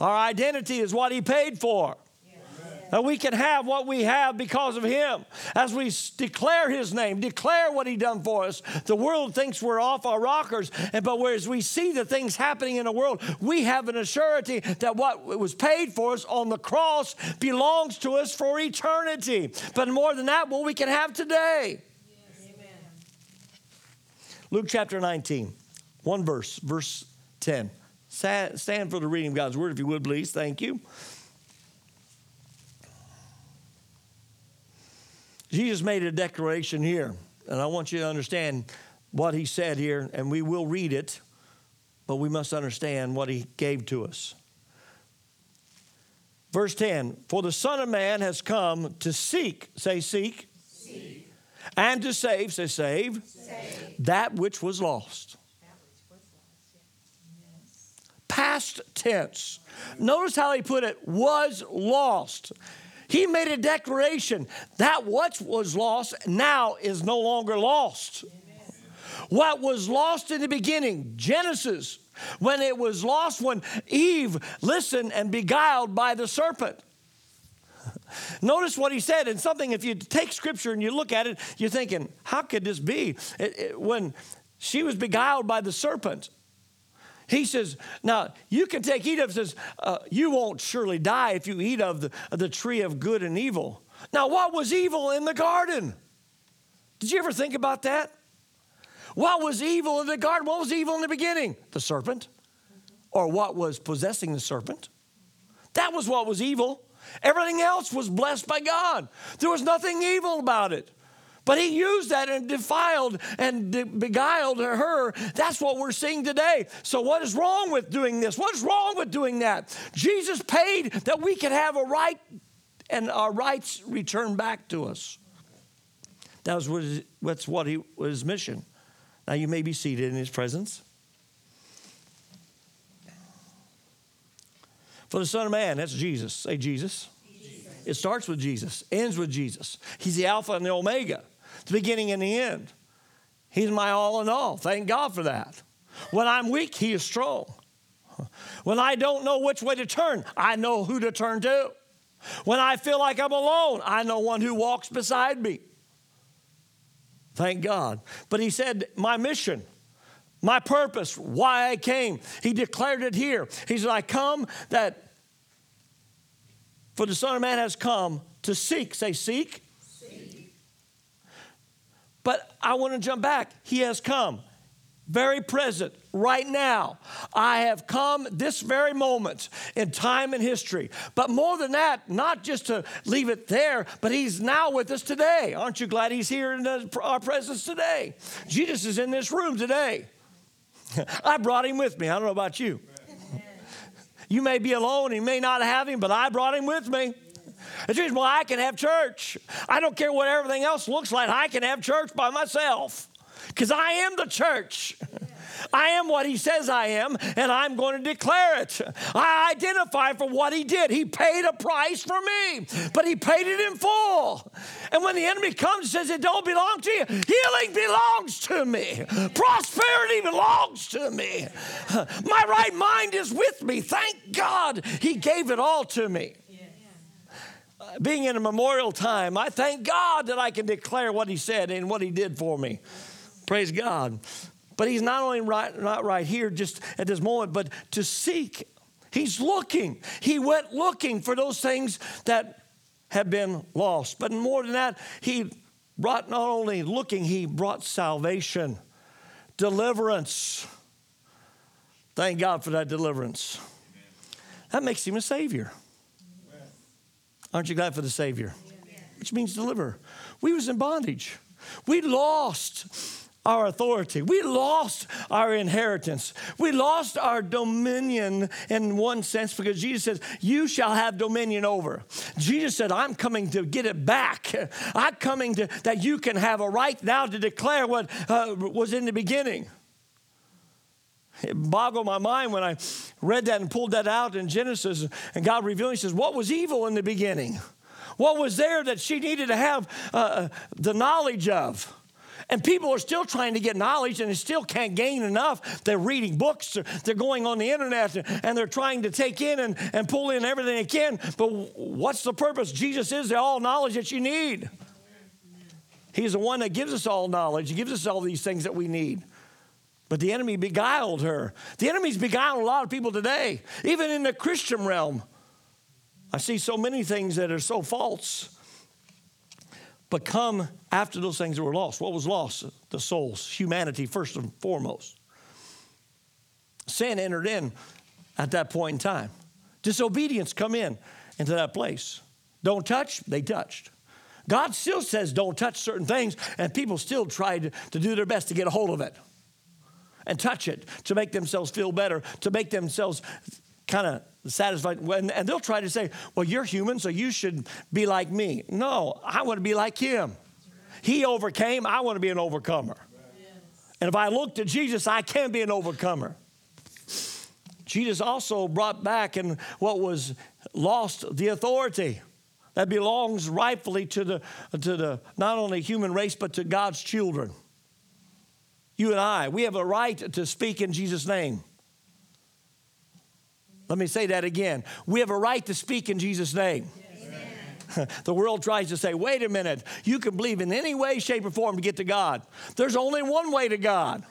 Our identity is what He paid for. That we can have what we have because of Him. As we declare His name, declare what He done for us, the world thinks we're off our rockers. And but whereas we see the things happening in the world, we have an assurity that what was paid for us on the cross belongs to us for eternity. But more than that, what we can have today. Yes. Luke chapter 19, one verse, verse 10. Stand for the reading of God's word, if you would, please. Thank you. Jesus made a declaration here, and I want you to understand what he said here, and we will read it, but we must understand what he gave to us. Verse 10 For the Son of Man has come to seek, say, seek, seek. and to save, say, save, save. that which was lost. Past tense. Notice how he put it was lost. He made a declaration that what was lost now is no longer lost. What was lost in the beginning, Genesis, when it was lost when Eve listened and beguiled by the serpent. Notice what he said, and something, if you take scripture and you look at it, you're thinking, how could this be? It, it, when she was beguiled by the serpent, he says, Now you can take eat of, says, uh, You won't surely die if you eat of the, the tree of good and evil. Now, what was evil in the garden? Did you ever think about that? What was evil in the garden? What was evil in the beginning? The serpent. Or what was possessing the serpent? That was what was evil. Everything else was blessed by God. There was nothing evil about it. But he used that and defiled and beguiled her. That's what we're seeing today. So, what is wrong with doing this? What's wrong with doing that? Jesus paid that we could have a right and our rights returned back to us. That was what his, that's what he, was his mission. Now, you may be seated in his presence. For the Son of Man, that's Jesus. Say Jesus. Jesus. It starts with Jesus, ends with Jesus. He's the Alpha and the Omega the beginning and the end. He's my all in all. Thank God for that. When I'm weak, He is strong. When I don't know which way to turn, I know who to turn to. When I feel like I'm alone, I know one who walks beside me. Thank God. But He said, My mission, my purpose, why I came, He declared it here. He said, I come that for the Son of Man has come to seek, say, seek but I want to jump back. He has come, very present, right now. I have come this very moment in time and history. But more than that, not just to leave it there, but He's now with us today. Aren't you glad He's here in our presence today? Jesus is in this room today. I brought Him with me. I don't know about you. You may be alone, He may not have Him, but I brought Him with me. It's reason why I can have church. I don't care what everything else looks like. I can have church by myself because I am the church. I am what he says I am, and I'm going to declare it. I identify for what he did. He paid a price for me, but he paid it in full. And when the enemy comes and says it don't belong to you, healing belongs to me. Prosperity belongs to me. My right mind is with me. Thank God he gave it all to me being in a memorial time, I thank God that I can declare what He said and what He did for me. Praise God. But He's not only right, not right here just at this moment, but to seek. He's looking. He went looking for those things that have been lost. But more than that, He brought not only looking, He brought salvation, deliverance. Thank God for that deliverance. That makes Him a Savior. Aren't you glad for the Savior? Which means deliver. We was in bondage. We lost our authority. We lost our inheritance. We lost our dominion in one sense because Jesus says, You shall have dominion over. Jesus said, I'm coming to get it back. I'm coming to that you can have a right now to declare what uh, was in the beginning. It boggled my mind when I read that and pulled that out in Genesis. And God revealing, He says, What was evil in the beginning? What was there that she needed to have uh, uh, the knowledge of? And people are still trying to get knowledge and they still can't gain enough. They're reading books, they're going on the internet, and they're trying to take in and, and pull in everything they can. But what's the purpose? Jesus is the all knowledge that you need. He's the one that gives us all knowledge, He gives us all these things that we need. But the enemy beguiled her. The enemy's beguiled a lot of people today, even in the Christian realm. I see so many things that are so false. But come after those things that were lost. What was lost? The souls, humanity, first and foremost. Sin entered in at that point in time. Disobedience come in into that place. Don't touch, they touched. God still says don't touch certain things, and people still try to, to do their best to get a hold of it and touch it to make themselves feel better, to make themselves kind of satisfied. And, and they'll try to say, well, you're human, so you should be like me. No, I want to be like him. He overcame, I want to be an overcomer. And if I look to Jesus, I can be an overcomer. Jesus also brought back and what was lost the authority that belongs rightfully to the, to the not only human race but to God's children. You and I, we have a right to speak in Jesus' name. Let me say that again. We have a right to speak in Jesus' name. the world tries to say, wait a minute, you can believe in any way, shape, or form to get to God. There's only one way to God.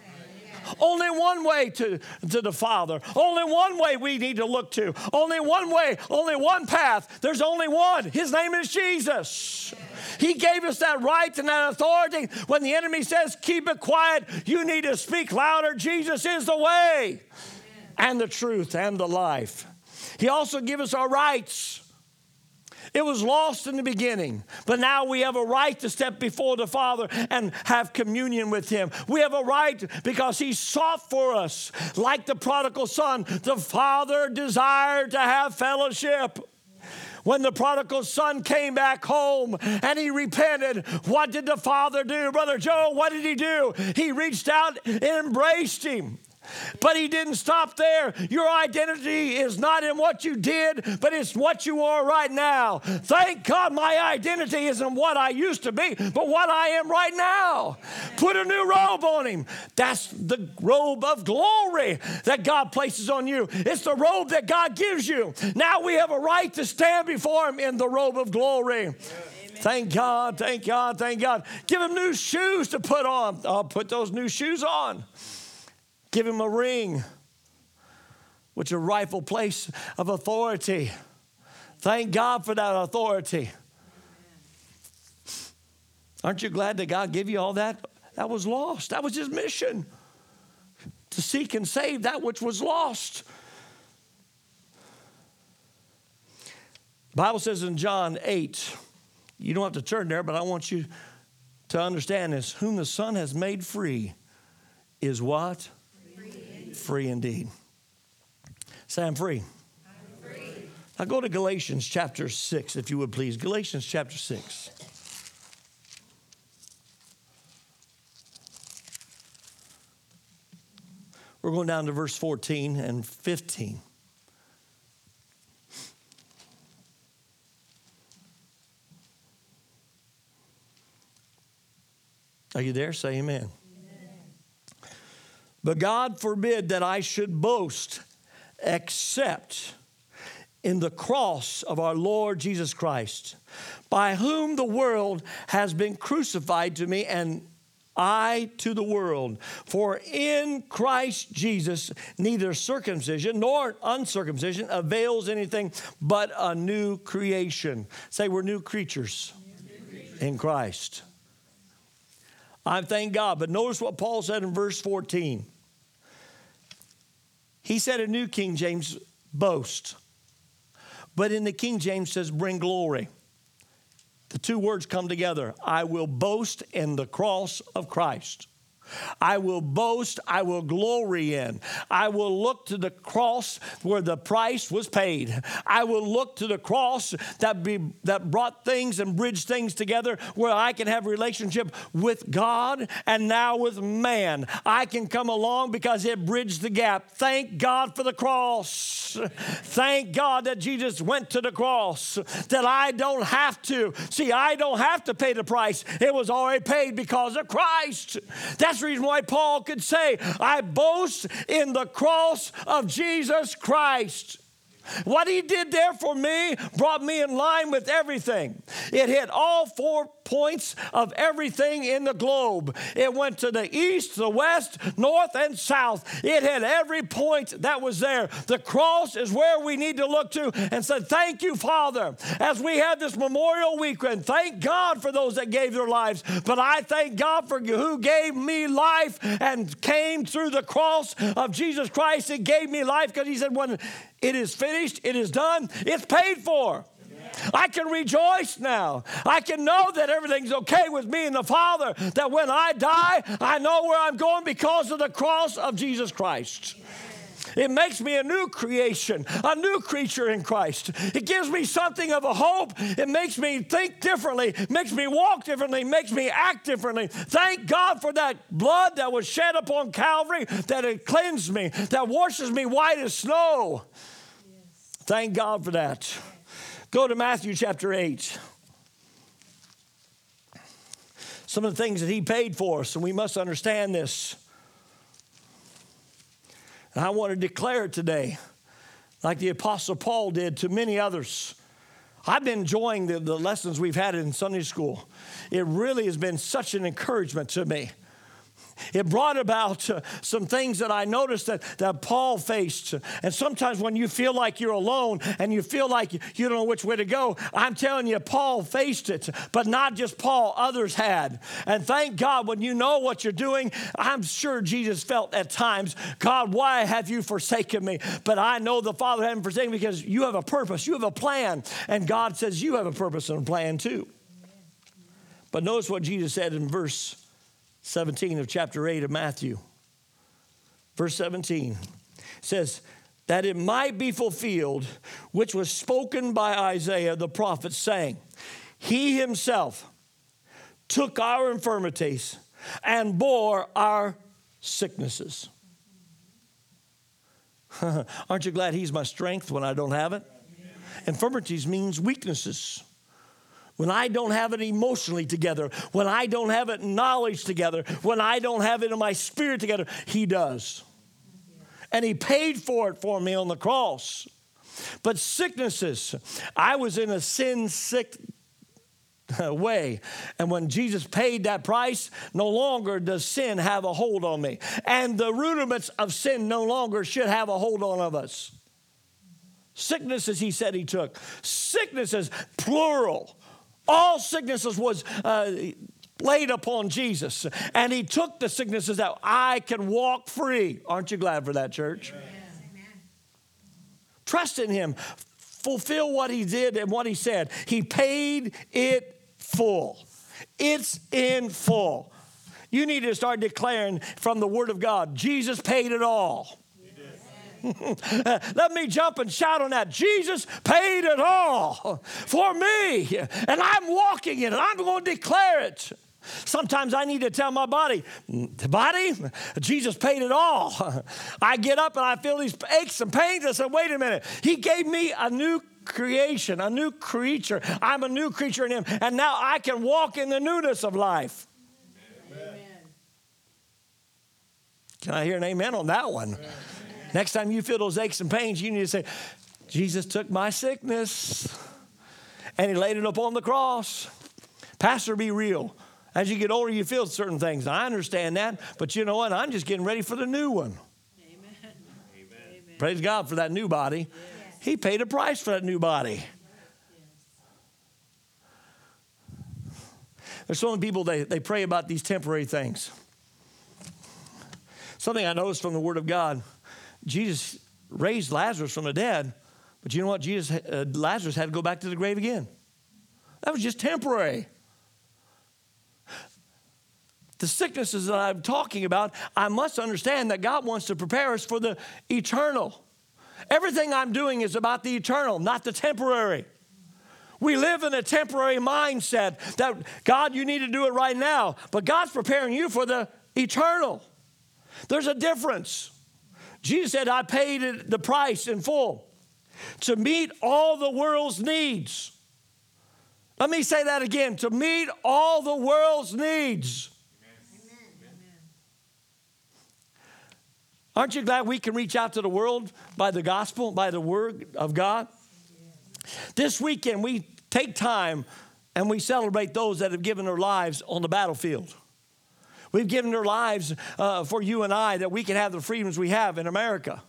Only one way to, to the Father. Only one way we need to look to. Only one way, only one path. There's only one. His name is Jesus. He gave us that right and that authority. When the enemy says, keep it quiet, you need to speak louder. Jesus is the way and the truth and the life. He also gave us our rights. It was lost in the beginning, but now we have a right to step before the Father and have communion with Him. We have a right because He sought for us. Like the prodigal son, the Father desired to have fellowship. When the prodigal son came back home and he repented, what did the father do? Brother Joe, what did he do? He reached out and embraced him. But he didn't stop there. Your identity is not in what you did, but it's what you are right now. Thank God my identity isn't what I used to be, but what I am right now. Put a new robe on him. That's the robe of glory that God places on you. It's the robe that God gives you. Now we have a right to stand before him in the robe of glory. Thank God, thank God, thank God. Give him new shoes to put on. I'll put those new shoes on. Give him a ring, which a rightful place of authority. Thank God for that authority. Aren't you glad that God gave you all that? That was lost. That was his mission to seek and save that which was lost. The Bible says in John 8, you don't have to turn there, but I want you to understand this. Whom the Son has made free is what? Free indeed. Say, I'm free. I'm free. Now go to Galatians chapter 6, if you would please. Galatians chapter 6. We're going down to verse 14 and 15. Are you there? Say amen. But God forbid that I should boast except in the cross of our Lord Jesus Christ, by whom the world has been crucified to me and I to the world. For in Christ Jesus, neither circumcision nor uncircumcision avails anything but a new creation. Say, we're new creatures, in Christ. I thank God. But notice what Paul said in verse 14. He said a New King James, boast. But in the King James says, bring glory. The two words come together. I will boast in the cross of Christ. I will boast, I will glory in. I will look to the cross where the price was paid. I will look to the cross that be that brought things and bridged things together where I can have relationship with God and now with man. I can come along because it bridged the gap. Thank God for the cross. Thank God that Jesus went to the cross that I don't have to. See, I don't have to pay the price. It was already paid because of Christ. That's reason why Paul could say, I boast in the cross of Jesus Christ. What he did there for me brought me in line with everything. It hit all four points of everything in the globe. It went to the east, the west, north, and south. It had every point that was there. The cross is where we need to look to and say, Thank you, Father, as we have this Memorial Weekend. Thank God for those that gave their lives. But I thank God for who gave me life and came through the cross of Jesus Christ and gave me life because He said, When it is finished, it is done, it's paid for. I can rejoice now. I can know that everything's okay with me and the Father, that when I die, I know where I'm going because of the cross of Jesus Christ. It makes me a new creation, a new creature in Christ. It gives me something of a hope. It makes me think differently, makes me walk differently, makes me act differently. Thank God for that blood that was shed upon Calvary, that it cleansed me, that washes me white as snow. Thank God for that. Go to Matthew chapter 8. Some of the things that he paid for us, and we must understand this. And I want to declare it today, like the Apostle Paul did to many others. I've been enjoying the, the lessons we've had in Sunday school. It really has been such an encouragement to me. It brought about uh, some things that I noticed that, that Paul faced. And sometimes when you feel like you're alone and you feel like you don't know which way to go, I'm telling you, Paul faced it. But not just Paul, others had. And thank God when you know what you're doing, I'm sure Jesus felt at times, God, why have you forsaken me? But I know the Father hadn't forsaken me because you have a purpose, you have a plan. And God says you have a purpose and a plan too. But notice what Jesus said in verse 17 of chapter 8 of Matthew. Verse 17 says, That it might be fulfilled, which was spoken by Isaiah the prophet, saying, He himself took our infirmities and bore our sicknesses. Aren't you glad He's my strength when I don't have it? Infirmities means weaknesses when I don't have it emotionally together, when I don't have it knowledge together, when I don't have it in my spirit together, He does. And He paid for it for me on the cross. But sicknesses, I was in a sin sick way. And when Jesus paid that price, no longer does sin have a hold on me. And the rudiments of sin no longer should have a hold on of us. Sicknesses, he said he took. Sicknesses, plural. All sicknesses was uh, laid upon Jesus, and he took the sicknesses out. I can walk free. Aren't you glad for that, church? Amen. Trust in him. Fulfill what he did and what he said. He paid it full. It's in full. You need to start declaring from the Word of God Jesus paid it all. Let me jump and shout on that. Jesus paid it all for me, and I'm walking in it. I'm going to declare it. Sometimes I need to tell my body, body, Jesus paid it all. I get up and I feel these aches and pains. I said, wait a minute. He gave me a new creation, a new creature. I'm a new creature in Him. And now I can walk in the newness of life. Amen. Can I hear an amen on that one? Amen. Next time you feel those aches and pains, you need to say, Jesus took my sickness and he laid it upon the cross. Pastor, be real. As you get older, you feel certain things. I understand that, but you know what? I'm just getting ready for the new one. Amen. Amen. Praise God for that new body. Yes. He paid a price for that new body. There's so many people, they, they pray about these temporary things. Something I noticed from the Word of God Jesus raised Lazarus from the dead, but you know what? Jesus, uh, Lazarus had to go back to the grave again. That was just temporary. the sicknesses that I'm talking about, I must understand that God wants to prepare us for the eternal. Everything I'm doing is about the eternal, not the temporary. We live in a temporary mindset that God, you need to do it right now, but God's preparing you for the eternal. There's a difference. Jesus said, I paid the price in full to meet all the world's needs. Let me say that again to meet all the world's needs. Aren't you glad we can reach out to the world by the gospel, by the word of God? This weekend, we take time and we celebrate those that have given their lives on the battlefield. We've given their lives uh, for you and I that we can have the freedoms we have in America.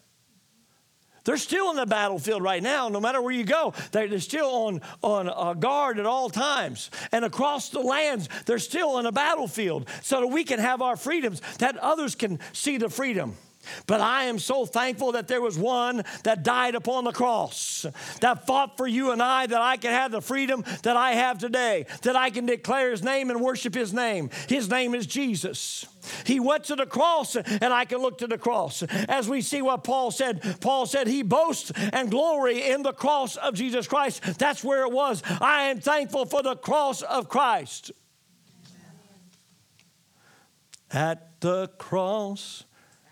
They're still in the battlefield right now, no matter where you go. They're still on, on uh, guard at all times. And across the lands, they're still in a battlefield so that we can have our freedoms, that others can see the freedom. But I am so thankful that there was one that died upon the cross, that fought for you and I, that I can have the freedom that I have today, that I can declare his name and worship his name. His name is Jesus. He went to the cross, and I can look to the cross. As we see what Paul said, Paul said he boasts and glory in the cross of Jesus Christ. That's where it was. I am thankful for the cross of Christ. At the cross,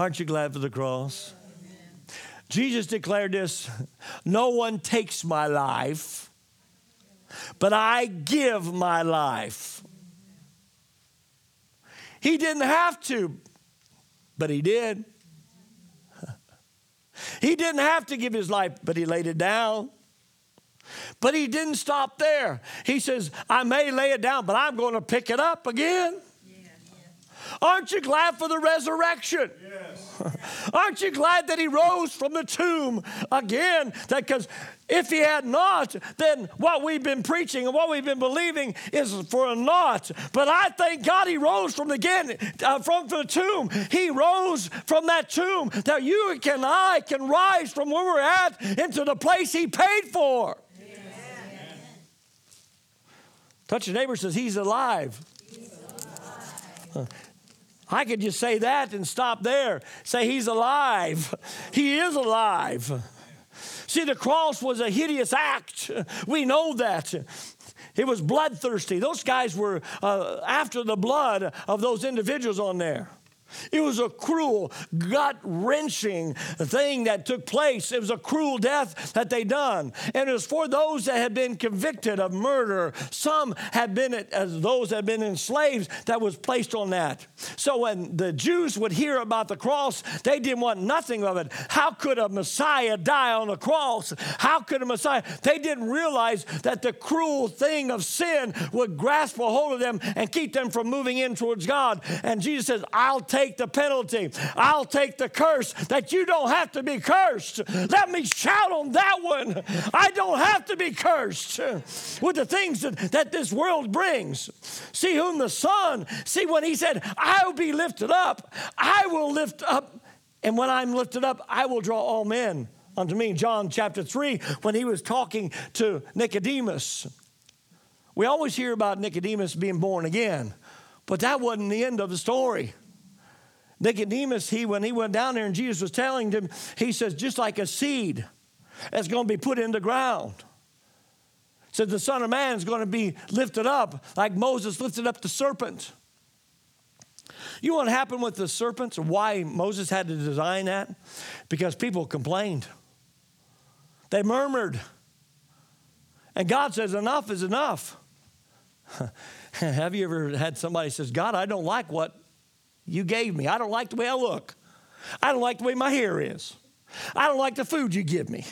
Aren't you glad for the cross? Jesus declared this No one takes my life, but I give my life. He didn't have to, but he did. He didn't have to give his life, but he laid it down. But he didn't stop there. He says, I may lay it down, but I'm going to pick it up again. Aren't you glad for the resurrection? Yes. Aren't you glad that he rose from the tomb again? That because if he had not, then what we've been preaching and what we've been believing is for a naught. But I thank God he rose from again uh, from the tomb. He rose from that tomb that you and I can rise from where we're at into the place he paid for. Touch your neighbor says he's alive. He's alive. I could just say that and stop there. Say, He's alive. He is alive. See, the cross was a hideous act. We know that. It was bloodthirsty. Those guys were uh, after the blood of those individuals on there. It was a cruel, gut wrenching thing that took place. It was a cruel death that they done. And it was for those that had been convicted of murder. Some had been, as those that had been enslaved, that was placed on that. So when the Jews would hear about the cross, they didn't want nothing of it. How could a Messiah die on a cross? How could a Messiah? They didn't realize that the cruel thing of sin would grasp a hold of them and keep them from moving in towards God. And Jesus says, I'll take take the penalty. I'll take the curse that you don't have to be cursed. Let me shout on that one. I don't have to be cursed with the things that, that this world brings. See whom the Son, see when he said, I will be lifted up, I will lift up. And when I'm lifted up, I will draw all men unto me. John chapter 3, when he was talking to Nicodemus. We always hear about Nicodemus being born again, but that wasn't the end of the story. Nicodemus, he when he went down there and Jesus was telling him, he says, just like a seed that's going to be put in the ground. Said the Son of Man is going to be lifted up like Moses lifted up the serpent. You know what happened with the serpents? Why Moses had to design that? Because people complained. They murmured. And God says, enough is enough. Have you ever had somebody says, God, I don't like what you gave me. I don't like the way I look. I don't like the way my hair is. I don't like the food you give me.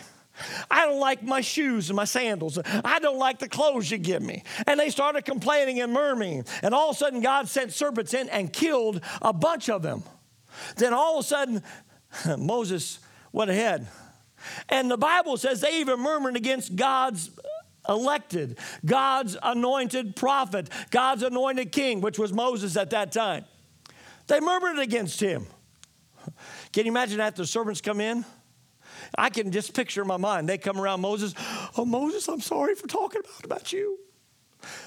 I don't like my shoes and my sandals. I don't like the clothes you give me. And they started complaining and murmuring. And all of a sudden, God sent serpents in and killed a bunch of them. Then all of a sudden, Moses went ahead. And the Bible says they even murmured against God's elected, God's anointed prophet, God's anointed king, which was Moses at that time. They murmured against him. Can you imagine that the servants come in? I can just picture in my mind. They come around Moses. Oh, Moses, I'm sorry for talking about, about you.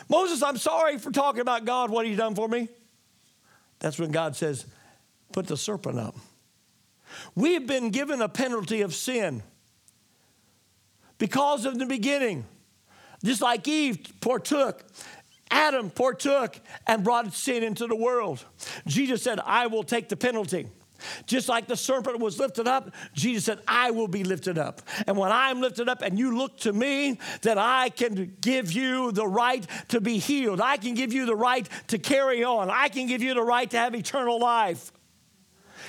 Moses, I'm sorry for talking about God, what he's done for me. That's when God says, put the serpent up. We have been given a penalty of sin because of the beginning. Just like Eve partook, Adam partook and brought sin into the world. Jesus said, I will take the penalty. Just like the serpent was lifted up, Jesus said, I will be lifted up. And when I'm lifted up and you look to me, that I can give you the right to be healed. I can give you the right to carry on. I can give you the right to have eternal life.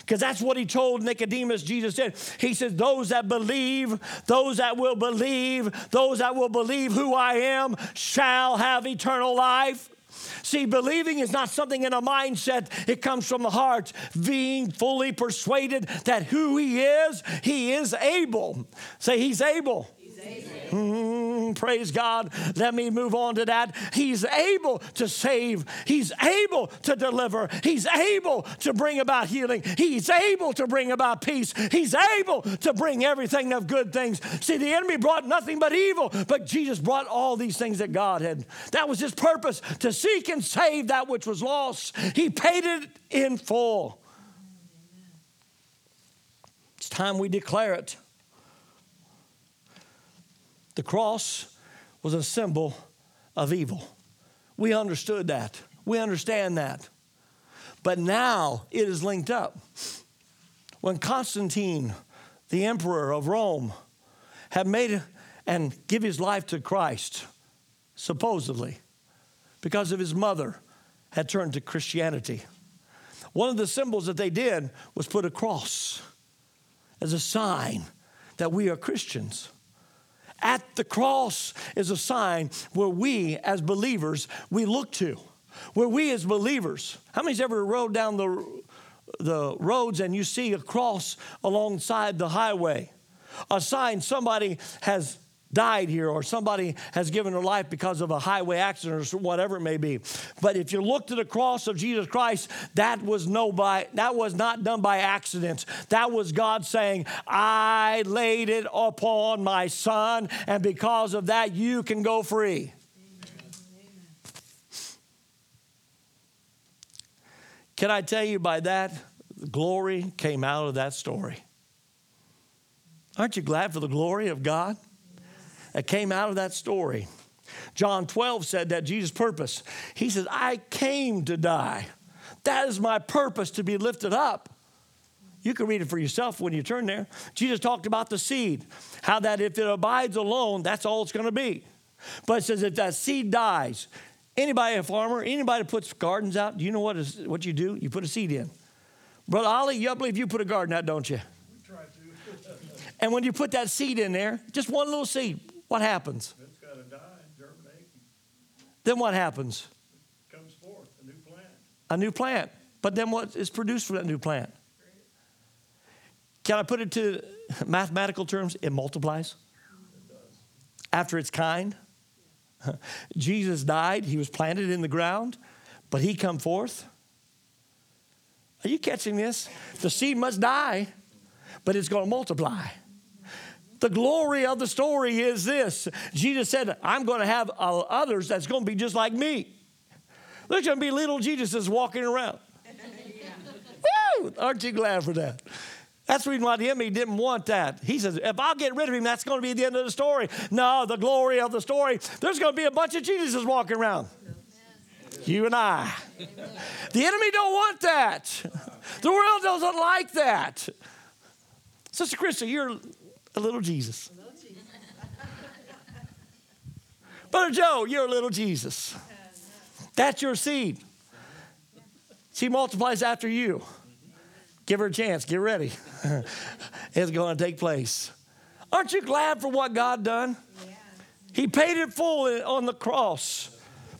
Because that's what he told Nicodemus, Jesus said. He said, Those that believe, those that will believe, those that will believe who I am shall have eternal life. See, believing is not something in a mindset, it comes from the heart. Being fully persuaded that who He is, He is able. Say, He's able. Mm, praise God. Let me move on to that. He's able to save. He's able to deliver. He's able to bring about healing. He's able to bring about peace. He's able to bring everything of good things. See, the enemy brought nothing but evil, but Jesus brought all these things that God had. That was his purpose to seek and save that which was lost. He paid it in full. It's time we declare it. The cross was a symbol of evil. We understood that. We understand that. But now it is linked up. When Constantine, the emperor of Rome, had made and give his life to Christ, supposedly, because of his mother had turned to Christianity. One of the symbols that they did was put a cross as a sign that we are Christians at the cross is a sign where we as believers we look to. Where we as believers how many's ever rode down the the roads and you see a cross alongside the highway? A sign somebody has died here or somebody has given their life because of a highway accident or whatever it may be. But if you look to the cross of Jesus Christ, that was no by that was not done by accident. That was God saying, "I laid it upon my son and because of that you can go free." Can I tell you by that glory came out of that story? Aren't you glad for the glory of God? That came out of that story. John 12 said that Jesus' purpose. He says, I came to die. That is my purpose to be lifted up. You can read it for yourself when you turn there. Jesus talked about the seed, how that if it abides alone, that's all it's going to be. But it says if that seed dies, anybody a farmer, anybody puts gardens out, do you know what is what you do? You put a seed in. Brother Ollie, you believe you put a garden out, don't you? We try to. and when you put that seed in there, just one little seed, what happens? It's got to die, germinate. Then what happens? It comes forth, a new plant. A new plant. But then what is produced from that new plant? Can I put it to mathematical terms? It multiplies. It After its kind. Jesus died, he was planted in the ground, but he come forth. Are you catching this? The seed must die, but it's going to multiply. The glory of the story is this Jesus said, I'm going to have uh, others that's going to be just like me. There's going to be little Jesuses walking around. Woo! Aren't you glad for that? That's the reason why the enemy didn't want that. He says, if I'll get rid of him, that's going to be the end of the story. No, the glory of the story, there's going to be a bunch of Jesuses walking around. You and I. The enemy don't want that. The world doesn't like that. Sister Krista, you're a little Jesus. Brother Joe, you're a little Jesus. That's your seed. She multiplies after you. Give her a chance. Get ready. it's going to take place. Aren't you glad for what God done? He paid it full on the cross.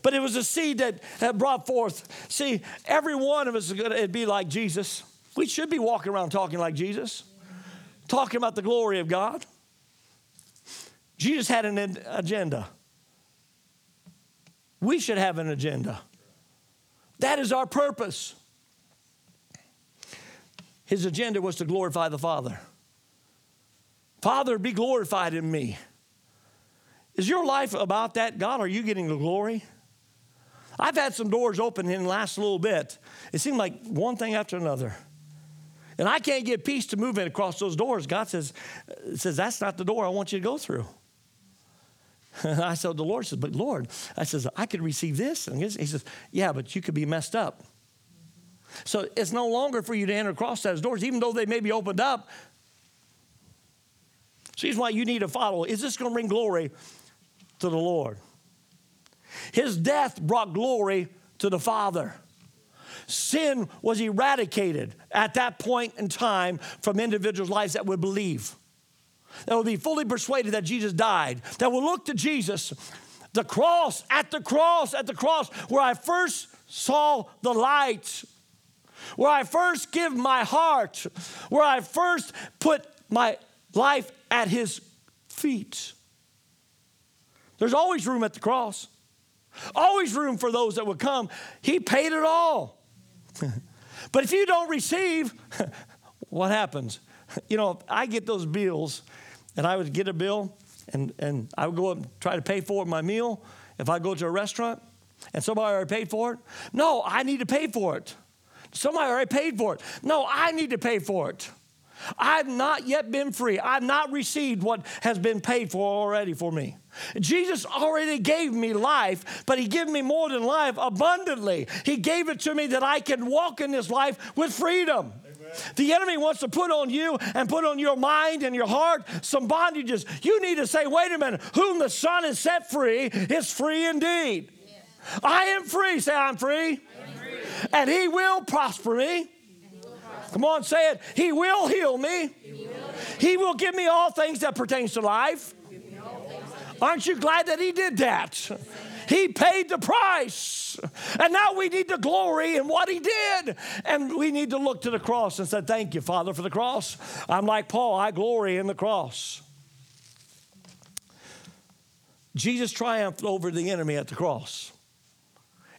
But it was a seed that, that brought forth. See, every one of us is going to be like Jesus. We should be walking around talking like Jesus, talking about the glory of God. Jesus had an agenda. We should have an agenda. That is our purpose. His agenda was to glorify the Father. Father, be glorified in me. Is your life about that? God, are you getting the glory? I've had some doors open in the last little bit. It seemed like one thing after another. And I can't get peace to move in across those doors. God says, says That's not the door I want you to go through. And I said, The Lord says, But Lord, I says, I could receive this. And he says, Yeah, but you could be messed up. So it's no longer for you to enter across those doors, even though they may be opened up. So here's why you need to follow. Is this going to bring glory to the Lord? His death brought glory to the Father. Sin was eradicated at that point in time from individuals' lives that would believe, that would be fully persuaded that Jesus died, that would look to Jesus, the cross, at the cross, at the cross, where I first saw the light, where I first give my heart, where I first put my life at his feet. There's always room at the cross. Always room for those that would come. He paid it all. but if you don't receive, what happens? You know, I get those bills, and I would get a bill, and, and I would go up and try to pay for my meal. If I go to a restaurant and somebody already paid for it, no, I need to pay for it. Somebody already paid for it. No, I need to pay for it. I've not yet been free. I've not received what has been paid for already for me. Jesus already gave me life, but He gave me more than life abundantly. He gave it to me that I can walk in this life with freedom. Amen. The enemy wants to put on you and put on your mind and your heart some bondages. You need to say, wait a minute, whom the Son has set free is free indeed. Yes. I am free. Say, I'm free. I'm free. And He will prosper me. Come on, say it. He will heal me. He will, he will give me all things that pertains to life. Aren't you glad that he did that? He paid the price. And now we need to glory in what he did. And we need to look to the cross and say, Thank you, Father, for the cross. I'm like Paul, I glory in the cross. Jesus triumphed over the enemy at the cross.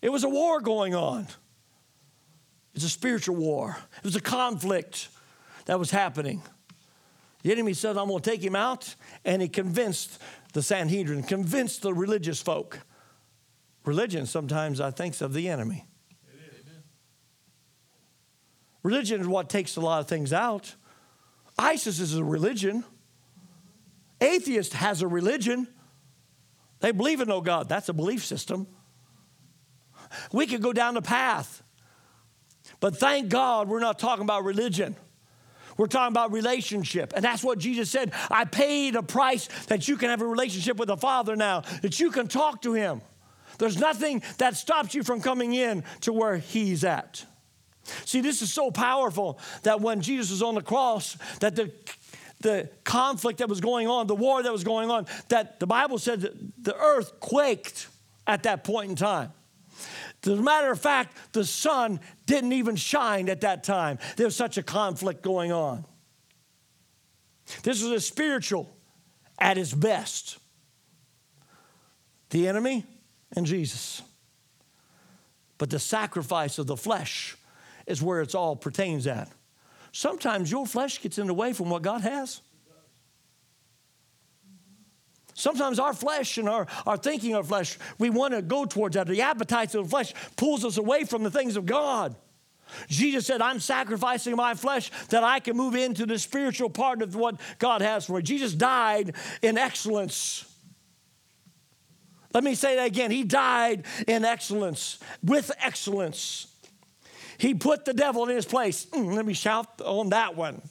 It was a war going on. It's a spiritual war. It was a conflict that was happening. The enemy said, I'm going to take him out. And he convinced the Sanhedrin, convinced the religious folk. Religion sometimes I think of the enemy. Religion is what takes a lot of things out. ISIS is a religion. Atheist has a religion. They believe in no God. That's a belief system. We could go down the path but thank God we're not talking about religion. We're talking about relationship. And that's what Jesus said. I paid a price that you can have a relationship with the Father now, that you can talk to Him. There's nothing that stops you from coming in to where He's at. See, this is so powerful that when Jesus was on the cross, that the the conflict that was going on, the war that was going on, that the Bible said that the earth quaked at that point in time. As a matter of fact, the sun didn't even shine at that time. There was such a conflict going on. This was a spiritual at its best. The enemy and Jesus. But the sacrifice of the flesh is where it's all pertains at. Sometimes your flesh gets in the way from what God has. Sometimes our flesh and our, our thinking of flesh, we want to go towards that. The appetites of the flesh pulls us away from the things of God. Jesus said, I'm sacrificing my flesh that I can move into the spiritual part of what God has for me. Jesus died in excellence. Let me say that again. He died in excellence, with excellence. He put the devil in his place. Mm, let me shout on that one.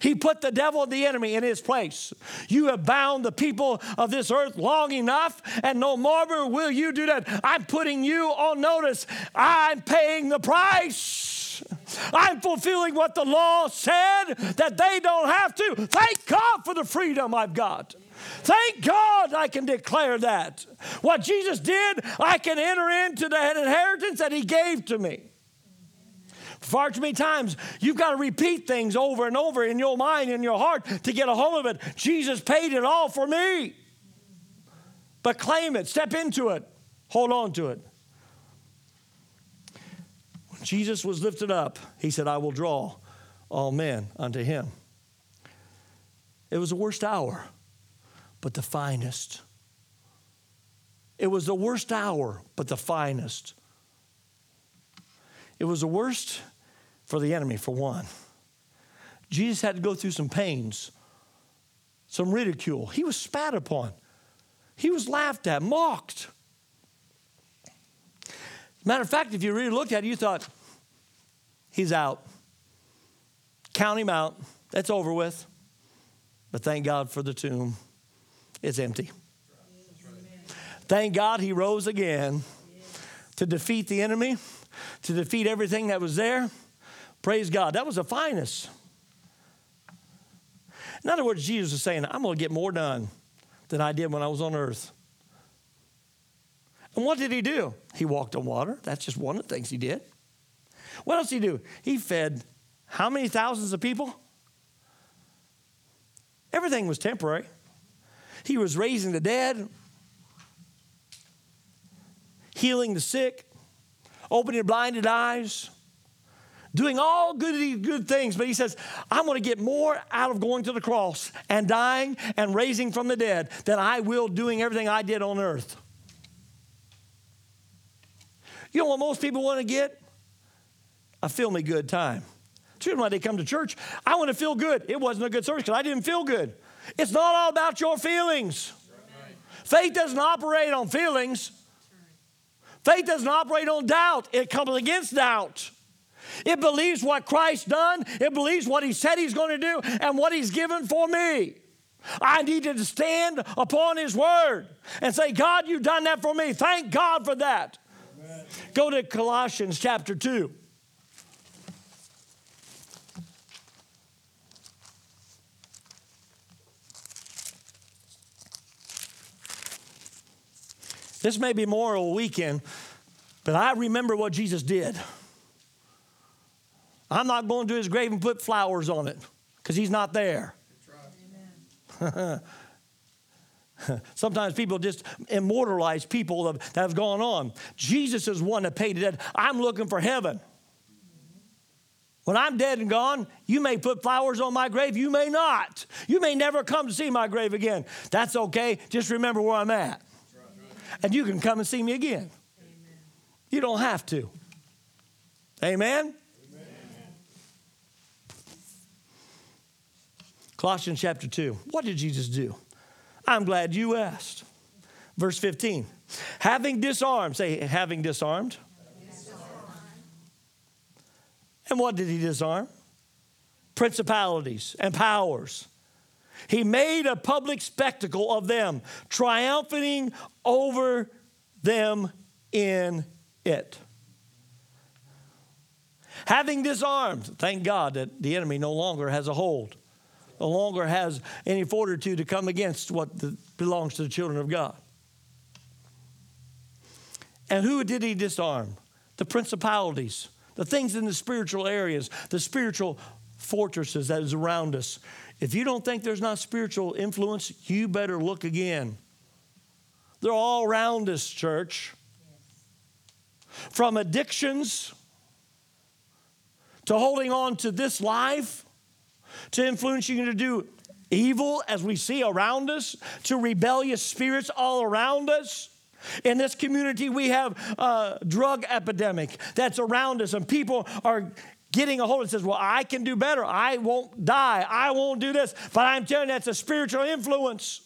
He put the devil, the enemy, in his place. You have bound the people of this earth long enough, and no more will you do that. I'm putting you on notice. I'm paying the price. I'm fulfilling what the law said that they don't have to. Thank God for the freedom I've got. Thank God I can declare that. What Jesus did, I can enter into the inheritance that He gave to me. Far too many times, you've got to repeat things over and over in your mind, in your heart, to get a hold of it. Jesus paid it all for me. But claim it, step into it, hold on to it. When Jesus was lifted up, He said, I will draw all men unto Him. It was the worst hour but the finest. It was the worst hour, but the finest. It was the worst for the enemy, for one. Jesus had to go through some pains, some ridicule. He was spat upon, he was laughed at, mocked. Matter of fact, if you really looked at it, you thought, he's out. Count him out. That's over with. But thank God for the tomb it's empty. Thank God he rose again to defeat the enemy, to defeat everything that was there. Praise God. That was the finest. In other words, Jesus is saying, I'm going to get more done than I did when I was on earth. And what did he do? He walked on water. That's just one of the things he did. What else did he do? He fed how many thousands of people? Everything was temporary. He was raising the dead, healing the sick, opening blinded eyes, doing all good, good things. But he says, I'm going to get more out of going to the cross and dying and raising from the dead than I will doing everything I did on earth. You know what most people want to get? A feel me good time. Children, when they come to church, I want to feel good. It wasn't a good service because I didn't feel good. It's not all about your feelings. Faith doesn't operate on feelings. Faith doesn't operate on doubt. It comes against doubt. It believes what Christ done. It believes what he said he's going to do and what he's given for me. I need to stand upon his word and say, God, you've done that for me. Thank God for that. Amen. Go to Colossians chapter 2. This may be more of a weekend, but I remember what Jesus did. I'm not going to his grave and put flowers on it because he's not there. Sometimes people just immortalize people that have gone on. Jesus is one that paid the debt. I'm looking for heaven. When I'm dead and gone, you may put flowers on my grave, you may not. You may never come to see my grave again. That's okay. Just remember where I'm at and you can come and see me again. You don't have to. Amen? Colossians chapter 2. What did Jesus do? I'm glad you asked. Verse 15. Having disarmed, say, having disarmed. disarmed. And what did he disarm? Principalities and powers he made a public spectacle of them, triumphing over them in it. Having disarmed, thank God that the enemy no longer has a hold, no longer has any fortitude to come against what the, belongs to the children of God. And who did he disarm? The principalities, the things in the spiritual areas, the spiritual fortresses that is around us. If you don't think there's not spiritual influence, you better look again. They're all around us, church. From addictions to holding on to this life, to influence you to do evil as we see around us, to rebellious spirits all around us. In this community, we have a drug epidemic that's around us, and people are getting a hold and says, Well, I can do better. I won't die. I won't do this. But I'm telling you, that's a spiritual influence.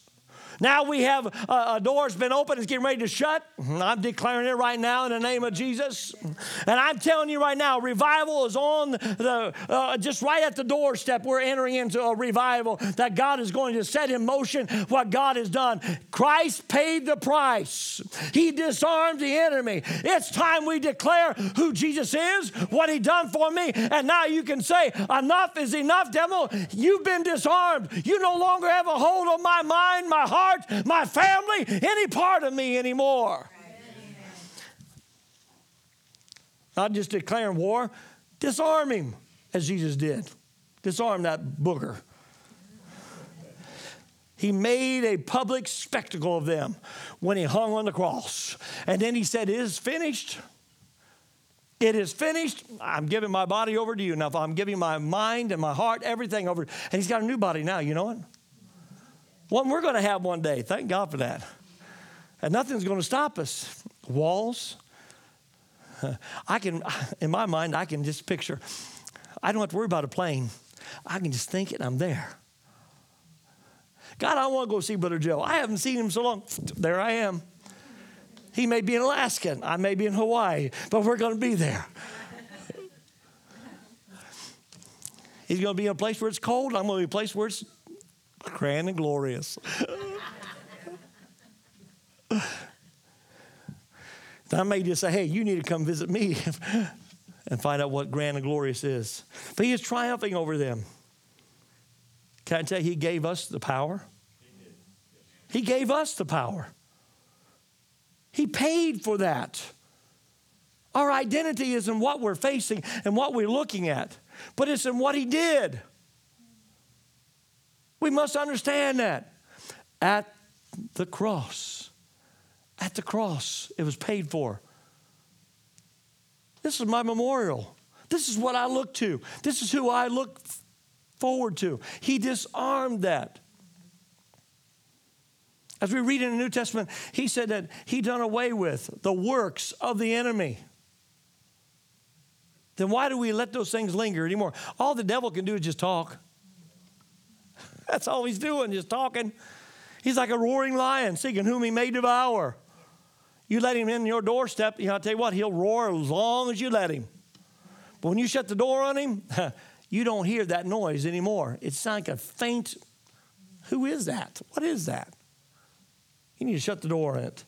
Now we have a, a door's been open, it's getting ready to shut. I'm declaring it right now in the name of Jesus. And I'm telling you right now, revival is on the, uh, just right at the doorstep. We're entering into a revival that God is going to set in motion what God has done. Christ paid the price, He disarmed the enemy. It's time we declare who Jesus is, what He done for me, and now you can say, Enough is enough, devil. You've been disarmed. You no longer have a hold on my mind, my heart heart, my family, any part of me anymore. Not just declaring war, disarm him as Jesus did. Disarm that booger. He made a public spectacle of them when he hung on the cross. And then he said, It is finished. It is finished. I'm giving my body over to you. Now, if I'm giving my mind and my heart, everything over. And he's got a new body now, you know it? One we're going to have one day. Thank God for that. And nothing's going to stop us. Walls. I can, in my mind, I can just picture, I don't have to worry about a plane. I can just think it, and I'm there. God, I want to go see Brother Joe. I haven't seen him so long. There I am. He may be in Alaska, I may be in Hawaii, but we're going to be there. He's going to be in a place where it's cold. I'm going to be in a place where it's grand and glorious. I may just say, hey, you need to come visit me and find out what grand and glorious is. But he is triumphing over them. Can I tell you, he gave us the power? He gave us the power. He paid for that. Our identity is in what we're facing and what we're looking at, but it's in what he did. We must understand that. At the cross, at the cross, it was paid for. This is my memorial. This is what I look to. This is who I look forward to. He disarmed that. As we read in the New Testament, he said that he done away with the works of the enemy. Then why do we let those things linger anymore? All the devil can do is just talk. That's all he's doing, just talking. He's like a roaring lion, seeking whom he may devour. You let him in your doorstep, you know, I'll tell you what, he'll roar as long as you let him. But when you shut the door on him, you don't hear that noise anymore. It's like a faint, who is that? What is that? You need to shut the door on it.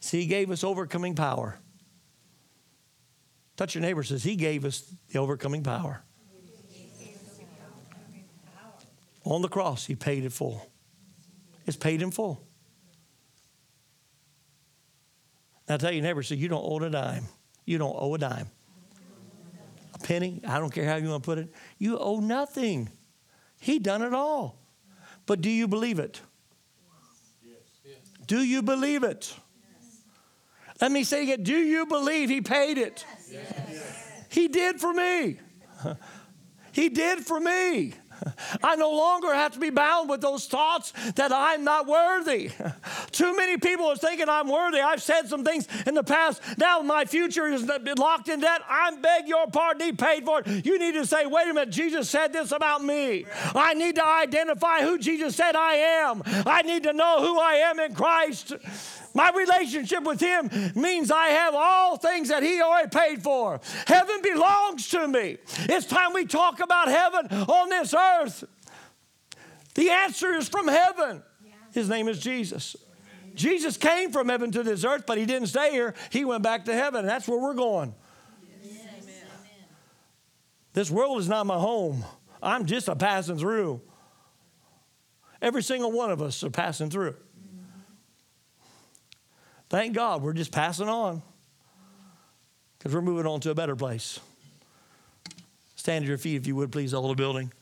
See, he gave us overcoming power. Touch your neighbor says, He gave us the overcoming power. On the cross, He paid it full. It's paid in full. Now, I tell you, never say you don't owe a dime. You don't owe a dime. A penny, I don't care how you want to put it. You owe nothing. He done it all. But do you believe it? Do you believe it? Let me say it. Do you believe he paid it? Yes. He did for me. He did for me. I no longer have to be bound with those thoughts that I'm not worthy. Too many people are thinking I'm worthy. I've said some things in the past. Now my future is locked in debt. I beg your pardon. He paid for it. You need to say, wait a minute, Jesus said this about me. I need to identify who Jesus said I am. I need to know who I am in Christ. My relationship with Him means I have all things that He already paid for. Heaven belongs to me. It's time we talk about heaven on this earth. The answer is from heaven. His name is Jesus. Jesus came from heaven to this earth, but he didn't stay here. He went back to heaven, and that's where we're going. This world is not my home. I'm just a passing through. Every single one of us are passing through. Thank God we're just passing on because we're moving on to a better place. Stand to your feet if you would, please, all the building.